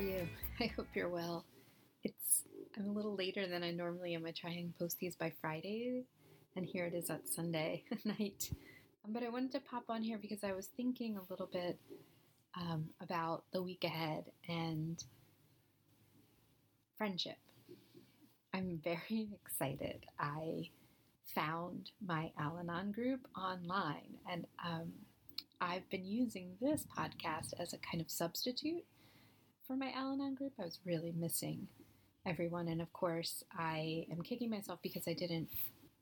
you? I hope you're well. It's I'm a little later than I normally am. I try and post these by Friday, and here it is at Sunday night. Um, but I wanted to pop on here because I was thinking a little bit um, about the week ahead and friendship. I'm very excited. I found my Al Anon group online, and um, I've been using this podcast as a kind of substitute for my Al Anon group. I was really missing everyone, and of course, I am kicking myself because I didn't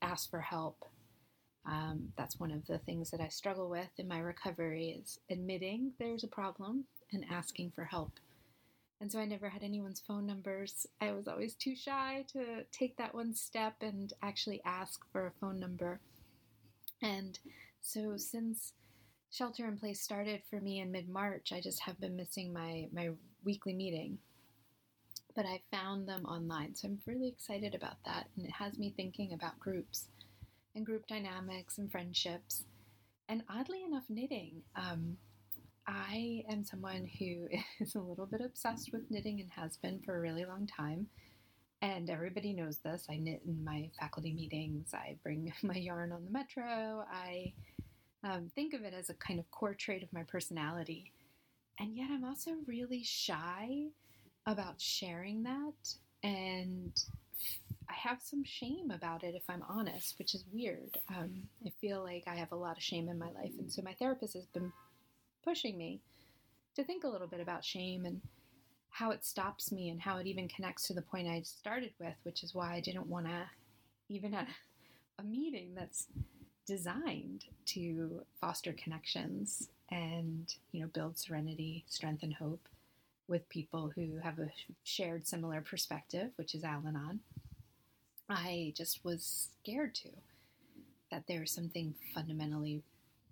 ask for help. Um, that's one of the things that I struggle with in my recovery is admitting there's a problem and asking for help. And so I never had anyone's phone numbers. I was always too shy to take that one step and actually ask for a phone number. And so since shelter in place started for me in mid March, I just have been missing my, my weekly meeting. But I found them online. So I'm really excited about that. And it has me thinking about groups and group dynamics and friendships. And oddly enough, knitting. Um, I am someone who is a little bit obsessed with knitting and has been for a really long time. And everybody knows this. I knit in my faculty meetings. I bring my yarn on the metro. I um, think of it as a kind of core trait of my personality. And yet I'm also really shy about sharing that. And I have some shame about it, if I'm honest, which is weird. Um, I feel like I have a lot of shame in my life. And so my therapist has been pushing me to think a little bit about shame and how it stops me and how it even connects to the point I started with, which is why I didn't want to even at a meeting that's designed to foster connections and you know build serenity, strength, and hope with people who have a shared similar perspective, which is Al-Anon. I just was scared to that there's something fundamentally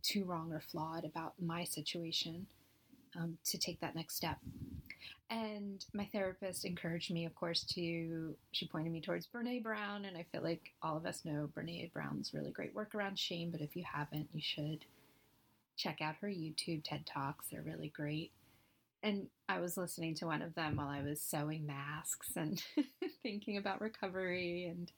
too wrong or flawed about my situation um, to take that next step. And my therapist encouraged me, of course, to, she pointed me towards Brene Brown. And I feel like all of us know Brene Brown's really great work around shame. But if you haven't, you should check out her YouTube TED Talks. They're really great. And I was listening to one of them while I was sewing masks and thinking about recovery and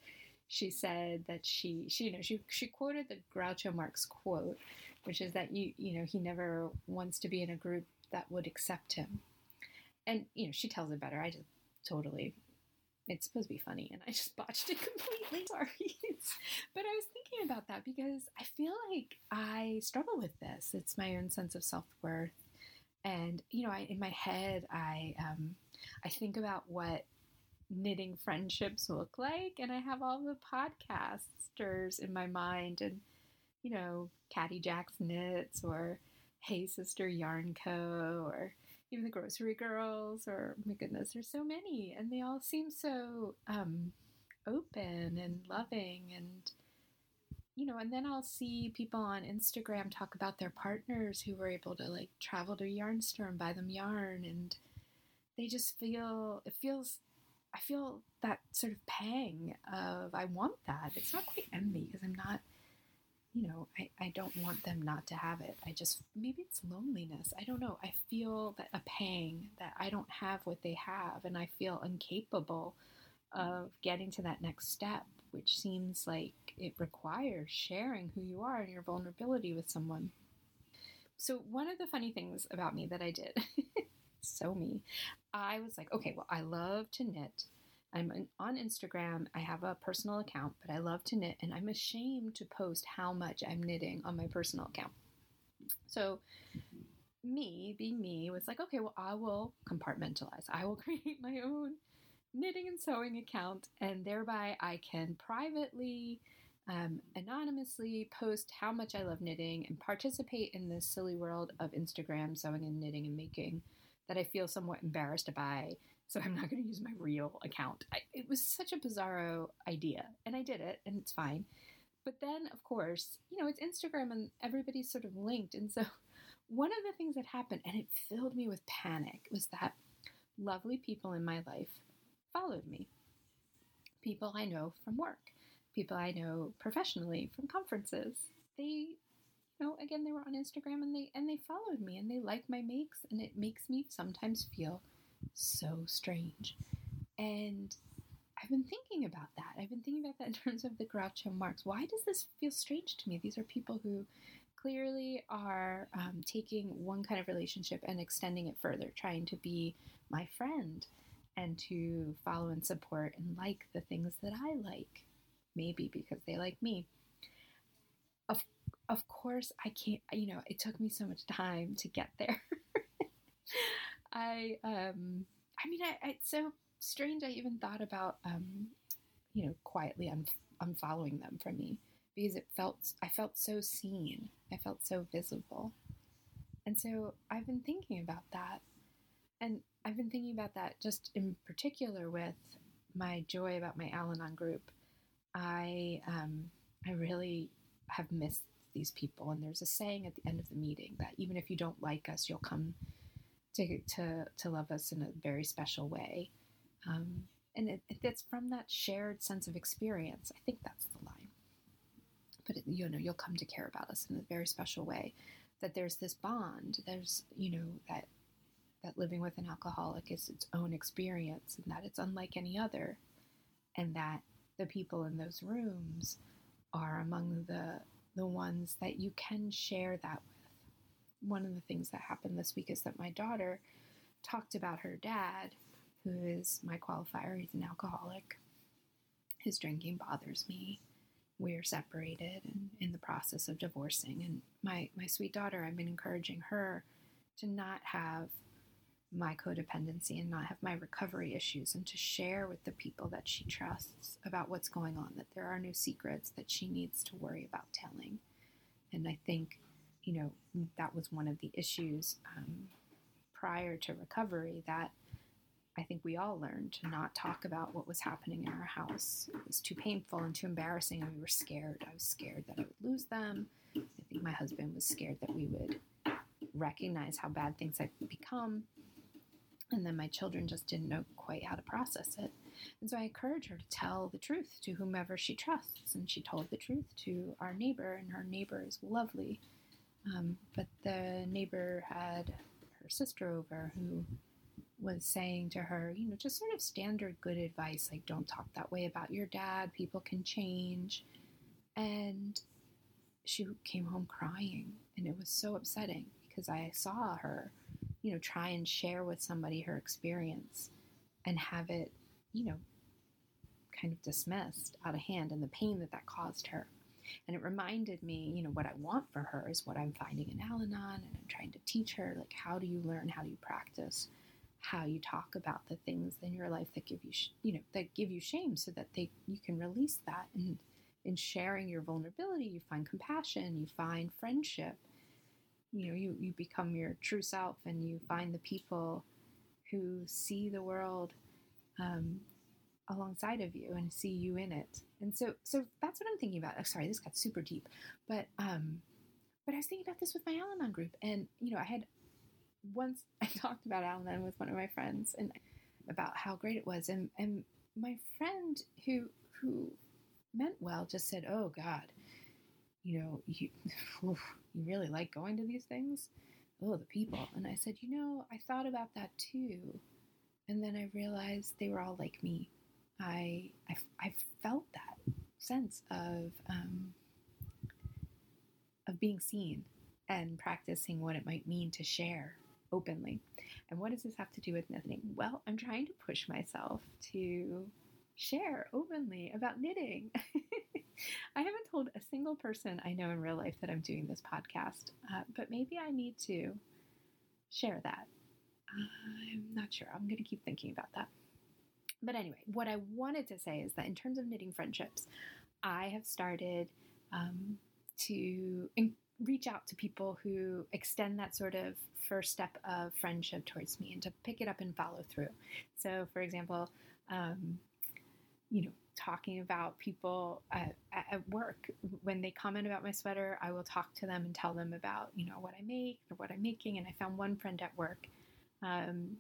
she said that she, she you know she she quoted the Groucho Marx quote, which is that you you know he never wants to be in a group that would accept him, and you know she tells it better. I just totally. It's supposed to be funny, and I just botched it completely. Sorry, but I was thinking about that because I feel like I struggle with this. It's my own sense of self worth, and you know, I, in my head, I um, I think about what knitting friendships look like. And I have all the podcasters in my mind and, you know, Caddy Jack's Knits or Hey Sister Yarn Co. or even the Grocery Girls or, my goodness, there's so many. And they all seem so um, open and loving and, you know, and then I'll see people on Instagram talk about their partners who were able to like travel to yarn store and buy them yarn and they just feel it feels I feel that sort of pang of I want that. It's not quite envy because I'm not, you know, I, I don't want them not to have it. I just maybe it's loneliness. I don't know. I feel that a pang that I don't have what they have, and I feel incapable of getting to that next step, which seems like it requires sharing who you are and your vulnerability with someone. So one of the funny things about me that I did so me. I was like, okay, well, I love to knit. I'm on Instagram. I have a personal account, but I love to knit, and I'm ashamed to post how much I'm knitting on my personal account. So, me, being me, was like, okay, well, I will compartmentalize. I will create my own knitting and sewing account, and thereby I can privately, um, anonymously post how much I love knitting and participate in this silly world of Instagram sewing and knitting and making that I feel somewhat embarrassed by. So I'm not going to use my real account. I, it was such a bizarro idea, and I did it, and it's fine. But then, of course, you know, it's Instagram and everybody's sort of linked. And so, one of the things that happened, and it filled me with panic, was that lovely people in my life followed me. People I know from work, people I know professionally from conferences. They you know, again, they were on Instagram and they and they followed me and they like my makes and it makes me sometimes feel so strange. And I've been thinking about that. I've been thinking about that in terms of the Groucho Marx. Why does this feel strange to me? These are people who clearly are um, taking one kind of relationship and extending it further, trying to be my friend and to follow and support and like the things that I like, maybe because they like me. Of, of course, I can't, you know, it took me so much time to get there. I, um, I mean, I, it's so strange. I even thought about, um, you know, quietly un- unfollowing them from me because it felt I felt so seen. I felt so visible. And so I've been thinking about that. And I've been thinking about that just in particular with my joy about my Al Anon group. I um, I really have missed these people. And there's a saying at the end of the meeting that even if you don't like us, you'll come to to to love us in a very special way. Um, and it, it's from that shared sense of experience. I think that's the line but it, you know, you'll come to care about us in a very special way. That there's this bond. There's, you know, that that living with an alcoholic is its own experience, and that it's unlike any other, and that the people in those rooms are among the the ones that you can share that with. One of the things that happened this week is that my daughter talked about her dad, who is my qualifier. He's an alcoholic. His drinking bothers me we are separated and in the process of divorcing. And my, my sweet daughter, I've been encouraging her to not have my codependency and not have my recovery issues and to share with the people that she trusts about what's going on, that there are no secrets that she needs to worry about telling. And I think, you know, that was one of the issues um, prior to recovery that I think we all learned to not talk about what was happening in our house. It was too painful and too embarrassing, and we were scared. I was scared that I would lose them. I think my husband was scared that we would recognize how bad things had become. And then my children just didn't know quite how to process it. And so I encouraged her to tell the truth to whomever she trusts. And she told the truth to our neighbor, and her neighbor is lovely. Um, but the neighbor had her sister over who was saying to her, you know, just sort of standard good advice like don't talk that way about your dad, people can change. And she came home crying, and it was so upsetting because I saw her, you know, try and share with somebody her experience and have it, you know, kind of dismissed out of hand and the pain that that caused her. And it reminded me, you know, what I want for her is what I'm finding in Al Anon, and I'm trying to teach her, like, how do you learn, how do you practice how you talk about the things in your life that give you, sh- you know, that give you shame, so that they you can release that. And in sharing your vulnerability, you find compassion, you find friendship. You know, you you become your true self, and you find the people who see the world um, alongside of you and see you in it. And so, so that's what I'm thinking about. Oh, sorry, this got super deep, but um, but I was thinking about this with my Al-Anon group, and you know, I had once I talked about Al-Anon with one of my friends and about how great it was, and and my friend who who meant well just said, "Oh God, you know, you oof, you really like going to these things? Oh, the people." And I said, "You know, I thought about that too, and then I realized they were all like me. I I, I felt that sense of um, of being seen." And practicing what it might mean to share openly. And what does this have to do with knitting? Well, I'm trying to push myself to share openly about knitting. I haven't told a single person I know in real life that I'm doing this podcast, uh, but maybe I need to share that. I'm not sure. I'm going to keep thinking about that. But anyway, what I wanted to say is that in terms of knitting friendships, I have started um, to reach out to people who extend that sort of first step of friendship towards me and to pick it up and follow through. So, for example, um, you know, talking about people at, at, work when they comment about my sweater, I will talk to them and tell them about you know what I make or what I'm making. And I found one friend at work um,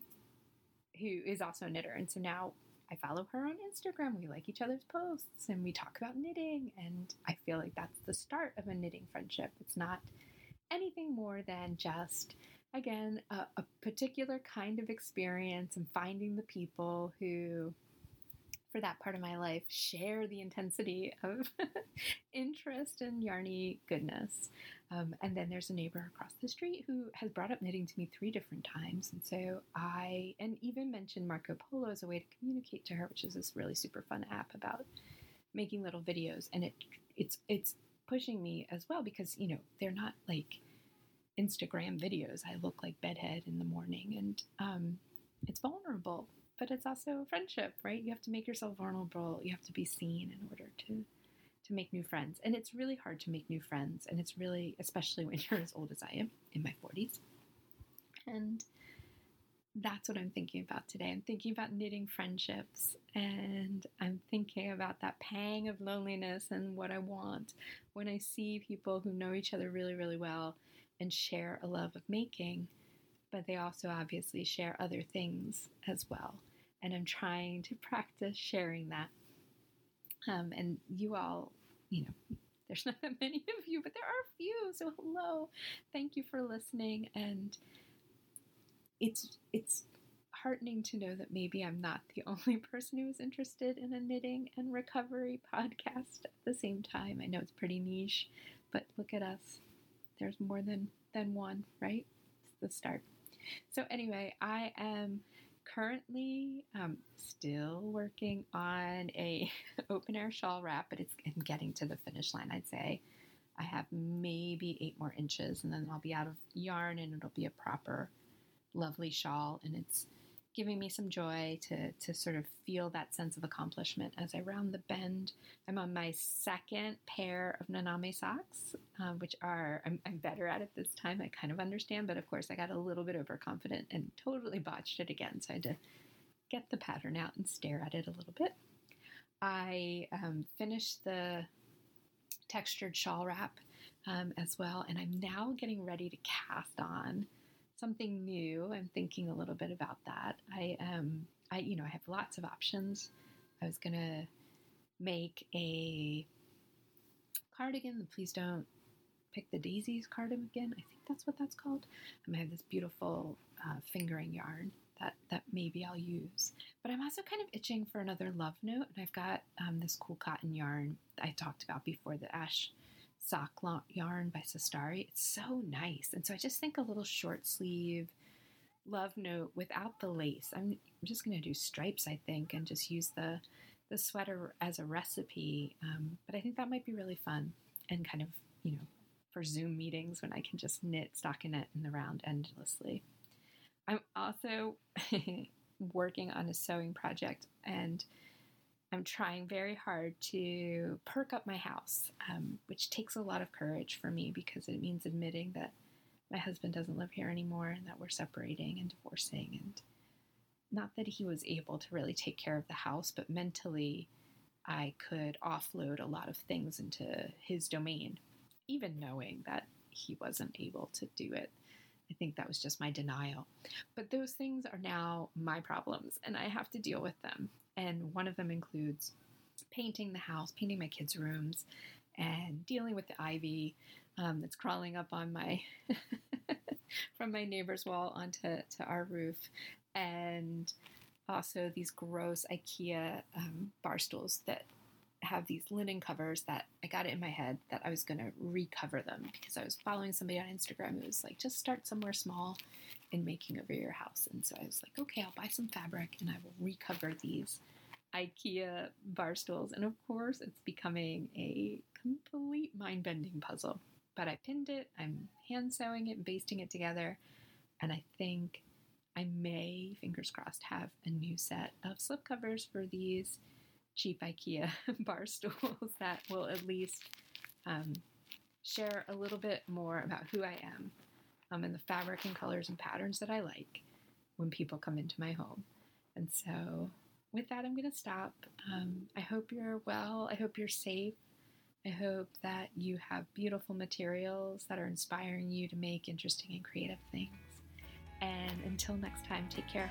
who is also a knitter, and so now I follow her on Instagram. We like each other's posts and we talk about knitting. And I feel like that's the start of a knitting friendship. It's not anything more than just again, a, a particular kind of experience and finding the people who for that part of my life share the intensity of interest and yarny goodness. Um, and then there's a neighbor across the street who has brought up knitting to me three different times. And so I, and even mentioned Marco Polo as a way to communicate to her, which is this really super fun app about making little videos. And it, it's, it's pushing me as well because, you know, they're not like Instagram videos. I look like bedhead in the morning and, um, it's vulnerable but it's also friendship, right? You have to make yourself vulnerable. You have to be seen in order to to make new friends. And it's really hard to make new friends, and it's really especially when you're as old as I am in my 40s. And that's what I'm thinking about today. I'm thinking about knitting friendships and I'm thinking about that pang of loneliness and what I want when I see people who know each other really, really well and share a love of making, but they also obviously share other things as well and I'm trying to practice sharing that. Um, and you all, you know, there's not that many of you, but there are a few. So hello, thank you for listening. And it's it's heartening to know that maybe I'm not the only person who is interested in a knitting and recovery podcast at the same time. I know it's pretty niche, but look at us. There's more than than one, right? It's the start. So anyway, I am currently um, still working on a open air shawl wrap, but it's getting to the finish line. I'd say I have maybe eight more inches, and then I'll be out of yarn, and it'll be a proper, lovely shawl. And it's giving me some joy to to sort of feel that sense of accomplishment as I round the bend. I'm on my second pair of Naname socks, um, which are I'm, I'm better at it this time. I kind of understand, but of course I got a little bit overconfident and totally botched it again. So I had to get the pattern out and stare at it a little bit. I um, finished the textured shawl wrap um, as well, and I'm now getting ready to cast on something new. I'm thinking a little bit about that. I um I you know, I have lots of options. I was to make a cardigan. Please don't pick the daisies cardigan. I think that's what that's called. I'm gonna have this beautiful uh, fingering yarn that that maybe I'll use. But I'm also kind of itching for another love note, and I've got um, this cool cotton yarn I talked about before, the ash sock yarn by Cestari. It's so nice. And so I just think a little short sleeve love note without the lace. I'm, just going to do stripes, I think, and just use the the sweater as a recipe. Um, but I think that might be really fun and kind of, you know, for Zoom meetings when I can just knit stockinette in the round endlessly. I'm also working on a sewing project and I'm trying very hard to perk up my house, um, which takes a lot of courage for me because it means admitting that my husband doesn't live here anymore and that we're separating and divorcing. And not that he was able to really take care of the house, but mentally, I could offload a lot of things into his domain, even knowing that he wasn't able to do it. I think that was just my denial. But those things are now my problems, and I have to deal with them and one of them includes painting the house, painting my kids' rooms, and dealing with the ivy um, that's crawling up on my from my neighbor's wall onto to our roof, and also these gross IKEA um, bar stools that have these linen covers that I got it in my head that I was going to recover them because I was following somebody on Instagram who was like, just start somewhere small in making over your house. And so I was like, okay, I'll buy some fabric and I will recover these IKEA bar stools. And of course, it's becoming a complete mind bending puzzle. But I pinned it, I'm hand sewing it basting it together. And I think I may, fingers crossed, have a new set of slip covers for these cheap IKEA bar stools that will at least um, share a little bit more about who I am um, and the fabric and colors and patterns that I like when people come into my home. And so, with that, I'm going to stop. Um, I hope you're well. I hope you're safe. I hope that you have beautiful materials that are inspiring you to make interesting and creative things. And until next time, take care.